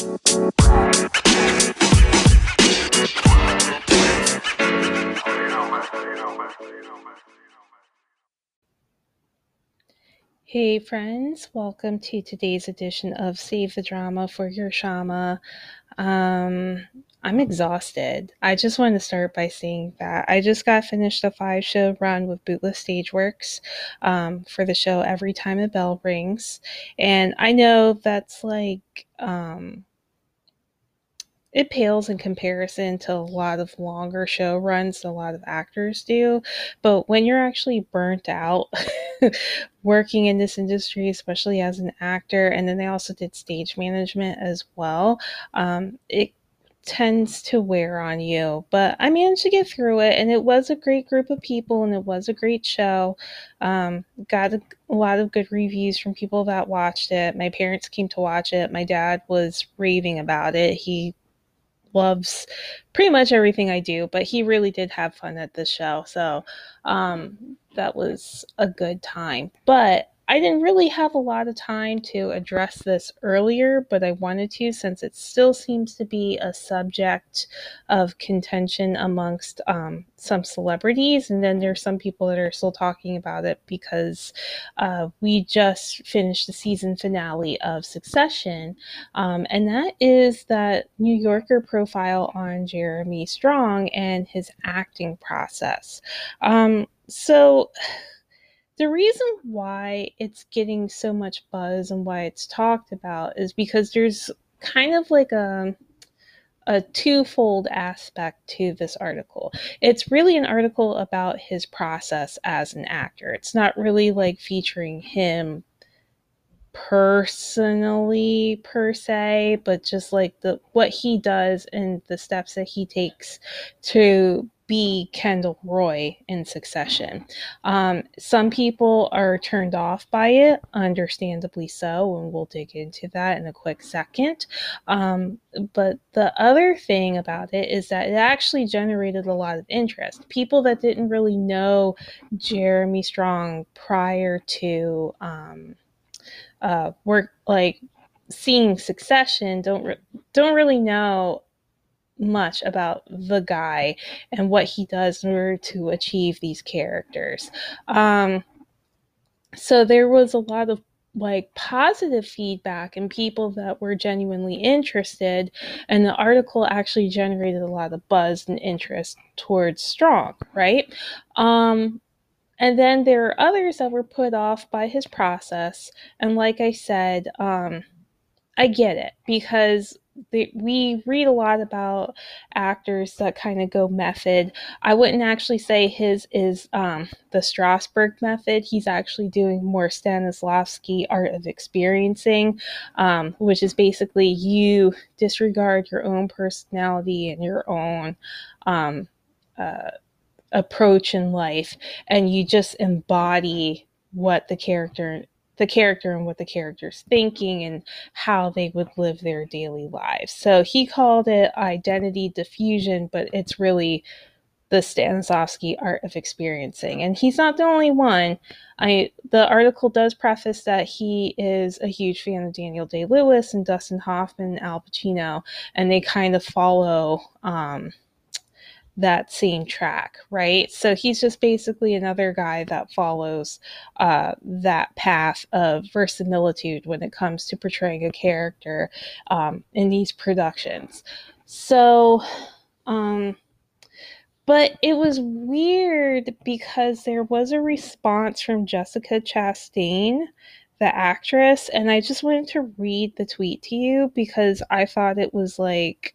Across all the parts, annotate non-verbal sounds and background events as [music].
Hey, friends, welcome to today's edition of Save the Drama for Your Shamma. Um, I'm exhausted. I just want to start by saying that I just got finished a five show run with Bootless Stageworks um, for the show Every Time a Bell Rings. And I know that's like, um, it pales in comparison to a lot of longer show runs a lot of actors do. But when you're actually burnt out [laughs] working in this industry, especially as an actor, and then they also did stage management as well, um, it tends to wear on you. But I managed to get through it, and it was a great group of people, and it was a great show. Um, got a, a, lot of good reviews from people that watched it. My parents came to watch it. My dad was raving about it. He loves pretty much everything I do, but he really did have fun at the show. So um, that was a good time. But I didn't really have a lot of time to address this earlier, but I wanted to since it still seems to be a subject of contention amongst um, some celebrities. And then there's some people that are still talking about it because uh, we just finished the season finale of Succession. Um, and that is that New Yorker profile on Jeremy Strong and his acting process. Um, so, the reason why it's getting so much buzz and why it's talked about is because there's kind of like a a twofold aspect to this article. It's really an article about his process as an actor. It's not really like featuring him personally per se, but just like the what he does and the steps that he takes to be Kendall Roy in succession. Um, some people are turned off by it, understandably so, and we'll dig into that in a quick second. Um, but the other thing about it is that it actually generated a lot of interest. People that didn't really know Jeremy Strong prior to um, uh, work like seeing Succession don't re- don't really know much about the guy and what he does in order to achieve these characters. Um, so there was a lot of like positive feedback and people that were genuinely interested and the article actually generated a lot of buzz and interest towards strong right um and then there are others that were put off by his process and like i said um i get it because they, we read a lot about actors that kind of go method. I wouldn't actually say his is um, the Strasberg method. He's actually doing more Stanislavski art of experiencing, um, which is basically you disregard your own personality and your own um, uh, approach in life, and you just embody what the character the character and what the character's thinking and how they would live their daily lives. So he called it identity diffusion, but it's really the Stanislavski art of experiencing. And he's not the only one. I the article does preface that he is a huge fan of Daniel Day Lewis and Dustin Hoffman and Al Pacino, and they kind of follow um, that same track, right? So he's just basically another guy that follows uh, that path of verisimilitude when it comes to portraying a character um, in these productions. So, um, but it was weird because there was a response from Jessica Chastain the actress and i just wanted to read the tweet to you because i thought it was like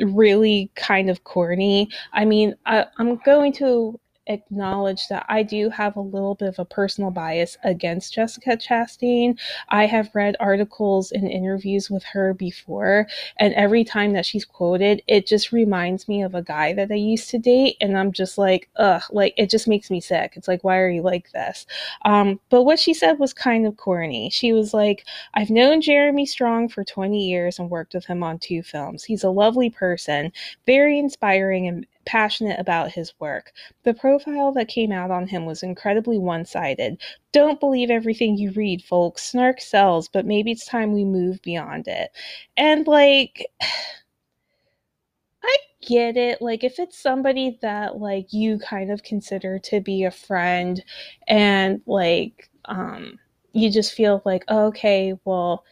really kind of corny. I mean, I, I'm going to acknowledge that I do have a little bit of a personal bias against Jessica Chastain. I have read articles and interviews with her before, and every time that she's quoted, it just reminds me of a guy that I used to date, and I'm just like, ugh, like it just makes me sick. It's like, why are you like this? Um, but what she said was kind of corny. She was like, I've known Jeremy Strong for 20 years and worked with him on two films. He's a lovely person, very inspiring and passionate about his work. The profile that came out on him was incredibly one sided. Don't believe everything you read, folks. Snark sells, but maybe it's time we move beyond it. And like, [sighs] I get it. Like, if it's somebody that, like, you kind of consider to be a friend and, like, um, you just feel like, oh, okay, well,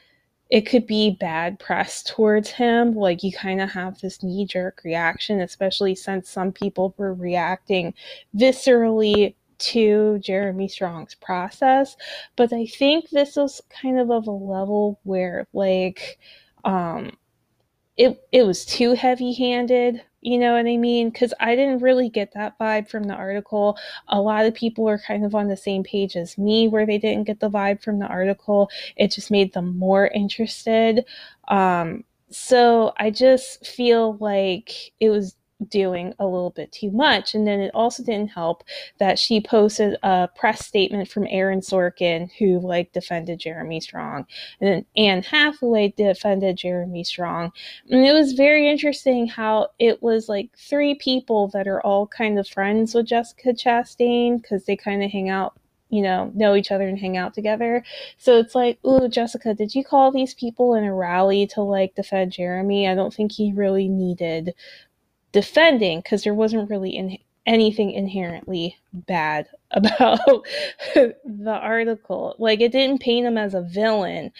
it could be bad press towards him. Like you kind of have this knee jerk reaction, especially since some people were reacting viscerally to Jeremy Strong's process. But I think this was kind of of a level where like um it it was too heavy-handed you know what I mean? Because I didn't really get that vibe from the article. A lot of people are kind of on the same page as me, where they didn't get the vibe from the article. It just made them more interested. Um, so I just feel like it was doing a little bit too much. And then it also didn't help that she posted a press statement from Aaron Sorkin, who like defended Jeremy Strong, and then Anne Hathaway defended Jeremy Strong. And it was very interesting how it was like three people that are all kind of friends with Jessica Chastain because they kind of hang out you know, know each other and hang out together. So it's like, ooh, Jessica, did you call these people in a rally to like defend Jeremy? I don't think he really needed defending because there wasn't really in, anything inherently bad [laughs] about the article. Like it didn't paint him as a villain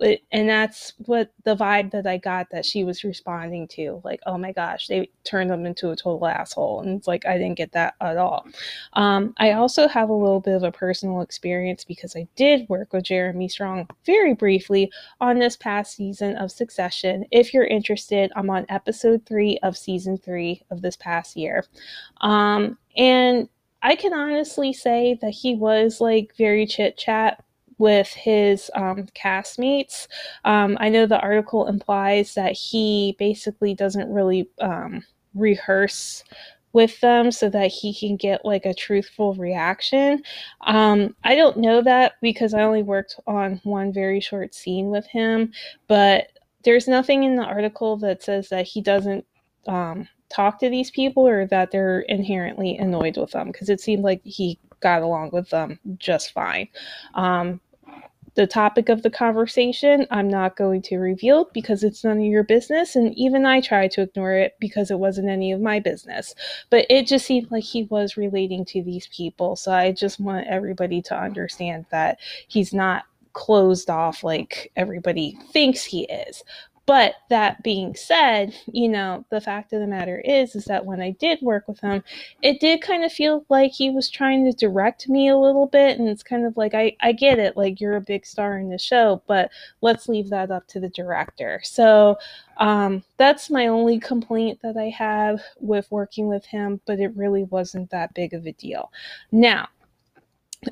and that's what the vibe that I got that she was responding to. Like, oh my gosh, they turned him into a total asshole. And it's like, I didn't get that at all. Um, I also have a little bit of a personal experience because I did work with Jeremy Strong very briefly on this past season of Succession. If you're interested, I'm on episode three of season three of this past year. Um, and I can honestly say that he was like very chit chat with his um, castmates. Um, I know the article implies that he basically doesn't really um, rehearse with them so that he can get like a truthful reaction. Um, I don't know that because I only worked on one very short scene with him, but there's nothing in the article that says that he doesn't um, talk to these people or that they're inherently annoyed with them because it seemed like he got along with them just fine. Um, the topic of the conversation, I'm not going to reveal because it's none of your business. And even I tried to ignore it because it wasn't any of my business. But it just seemed like he was relating to these people. So I just want everybody to understand that he's not closed off like everybody thinks he is. But that being said, you know, the fact of the matter is, is that when I did work with him, it did kind of feel like he was trying to direct me a little bit. And it's kind of like, I, I get it, like you're a big star in the show, but let's leave that up to the director. So um, that's my only complaint that I have with working with him, but it really wasn't that big of a deal. Now,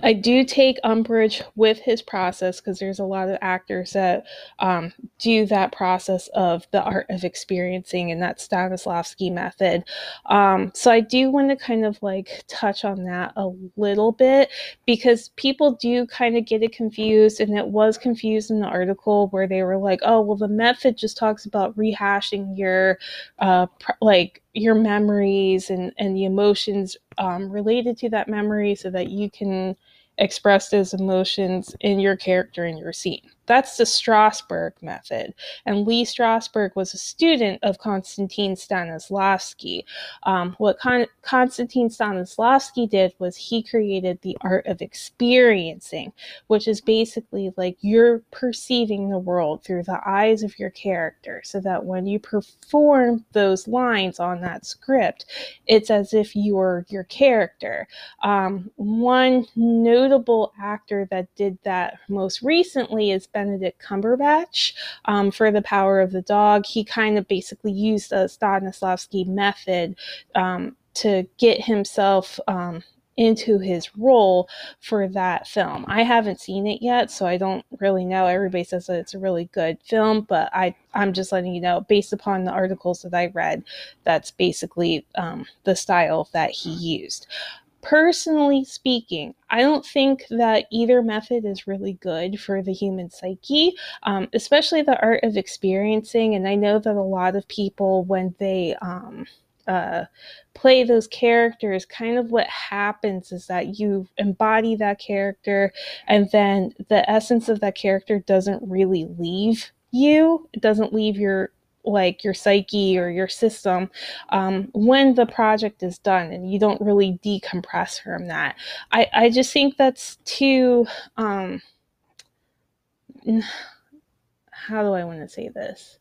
I do take umbrage with his process because there's a lot of actors that um, do that process of the art of experiencing and that Stanislavski method. Um, so I do want to kind of like touch on that a little bit because people do kind of get it confused, and it was confused in the article where they were like, "Oh, well, the method just talks about rehashing your uh, pr- like your memories and, and the emotions um, related to that memory so that you can express those emotions in your character in your scene. That's the Strasberg method. And Lee Strasberg was a student of Konstantin Stanislavski. Um, what Con- Konstantin Stanislavski did was he created the art of experiencing, which is basically like you're perceiving the world through the eyes of your character, so that when you perform those lines on that script, it's as if you are your character. Um, one notable actor that did that most recently is Benedict Cumberbatch um, for The Power of the Dog. He kind of basically used the Stanislavski method um, to get himself um, into his role for that film. I haven't seen it yet, so I don't really know. Everybody says that it's a really good film, but I I'm just letting you know based upon the articles that I read, that's basically um, the style that he used personally speaking, I don't think that either method is really good for the human psyche, um, especially the art of experiencing. And I know that a lot of people, when they um, uh, play those characters, kind of what happens is that you embody that character, and then the essence of that character doesn't really leave you. It doesn't leave your like your psyche or your system um, when the project is done and you don't really decompress from that. I, I just think that's too. Um, how do I want to say this?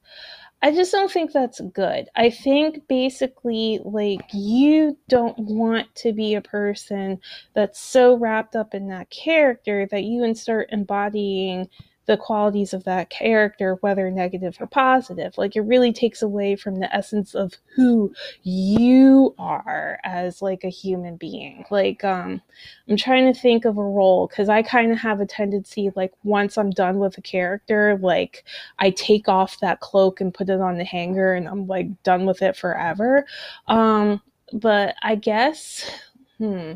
I just don't think that's good. I think basically, like, you don't want to be a person that's so wrapped up in that character that you can start embodying the qualities of that character, whether negative or positive. Like it really takes away from the essence of who you are as like a human being. Like um I'm trying to think of a role cuz I kind of have a tendency like once I'm done with a character, like I take off that cloak and put it on the hanger and I'm like done with it forever. Um but I guess hmm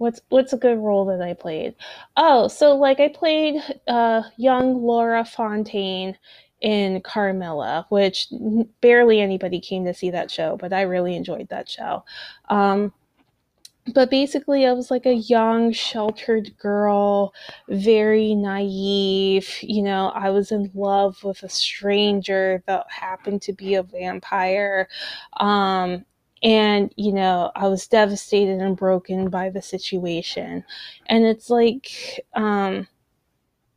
What's what's a good role that I played? Oh, so like I played uh, young Laura Fontaine in Carmilla, which barely anybody came to see that show, but I really enjoyed that show. Um, but basically, I was like a young, sheltered girl, very naive. You know, I was in love with a stranger that happened to be a vampire. Um, and you know i was devastated and broken by the situation. And it's like um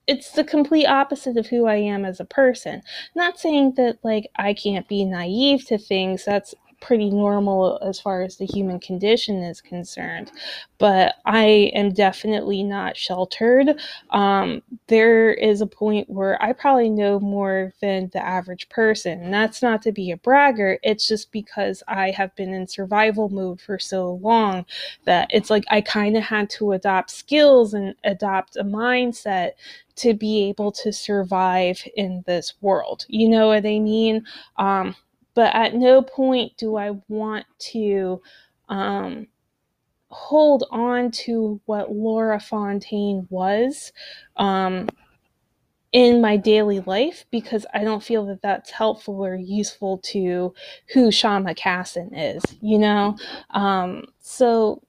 it's the complete opposite of who i am as a person. Not saying that like i can't be naive to things. That's pretty normal as far as the human condition is concerned. But I am definitely not sheltered. Um, there is a point where I probably know more than the average person. And that's not to be a bragger, it's just because I have been in survival mode for so long that it's like I kind of had to adopt skills and adopt a mindset to be able to survive in this world. You know what I mean? Um, but at no point do I want to um, hold on to what Laura Fontaine was um, in my daily life because I don't feel that that's helpful or useful to who Shamma Casson is, you know? Um, so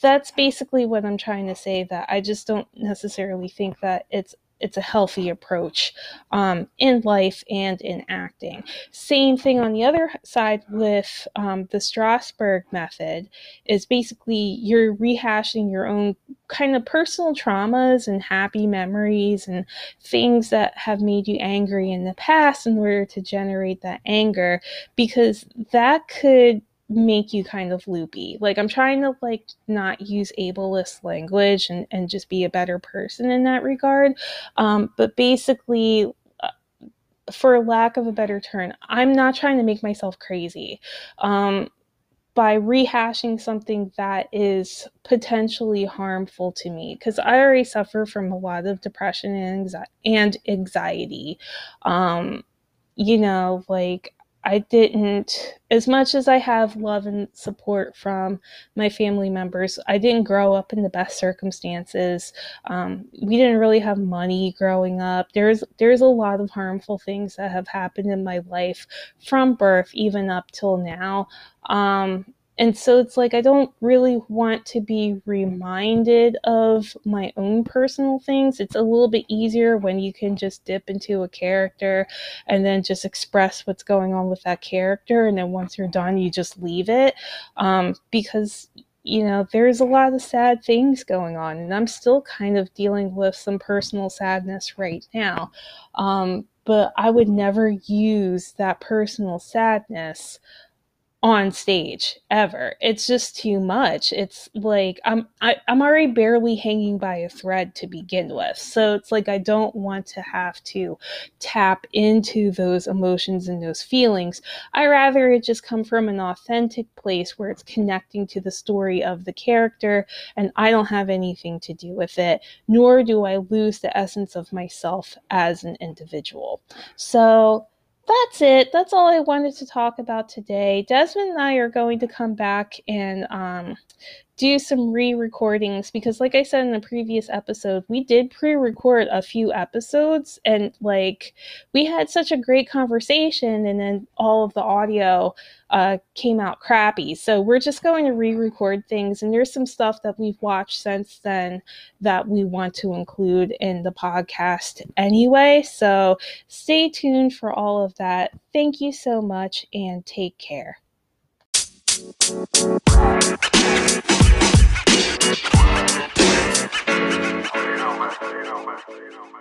that's basically what I'm trying to say that I just don't necessarily think that it's it's a healthy approach um, in life and in acting. Same thing on the other side with um, the Strasberg method is basically you're rehashing your own kind of personal traumas and happy memories and things that have made you angry in the past in order to generate that anger because that could make you kind of loopy. Like I'm trying to like not use ableist language and, and just be a better person in that regard. Um, but basically, uh, for lack of a better term, I'm not trying to make myself crazy. Um, by rehashing something that is potentially harmful to me because i already suffer from a lot of depression and anxiety um, you know like I didn't, as much as I have love and support from my family members, I didn't grow up in the best circumstances. Um, we didn't really have money growing up. There's there's a lot of harmful things that have happened in my life from birth even up till now. Um, and so it's like I don't really want to be reminded of my own personal things. It's a little bit easier when you can just dip into a character and then just express what's going on with that character. And then once you're done, you just leave it. Um, because you know, there's a lot of sad things going on, and I'm still kind of dealing with some personal sadness right now. Um, but I would never use that personal sadness on stage ever. It's just too much. It's like I'm I, am i am already barely hanging by a thread to begin with. So it's like I don't want to have to tap into those emotions and those feelings. I rather it just come from an authentic place where it's connecting to the story of the character and I don't have anything to do with it, nor do I lose the essence of myself as an individual. So that's it. That's all I wanted to talk about today. Desmond and I are going to come back and um, do some re-recordings because like I said in the previous episode, we did pre-record a few episodes and like we had such a great conversation and then all of the audio uh, came out crappy. So we're just going to re-record things and there's some stuff that we've watched since then that we want to include in the podcast anyway. So stay tuned for all of that. Thank you so much and take care. Thank you. You know, man. You. You man.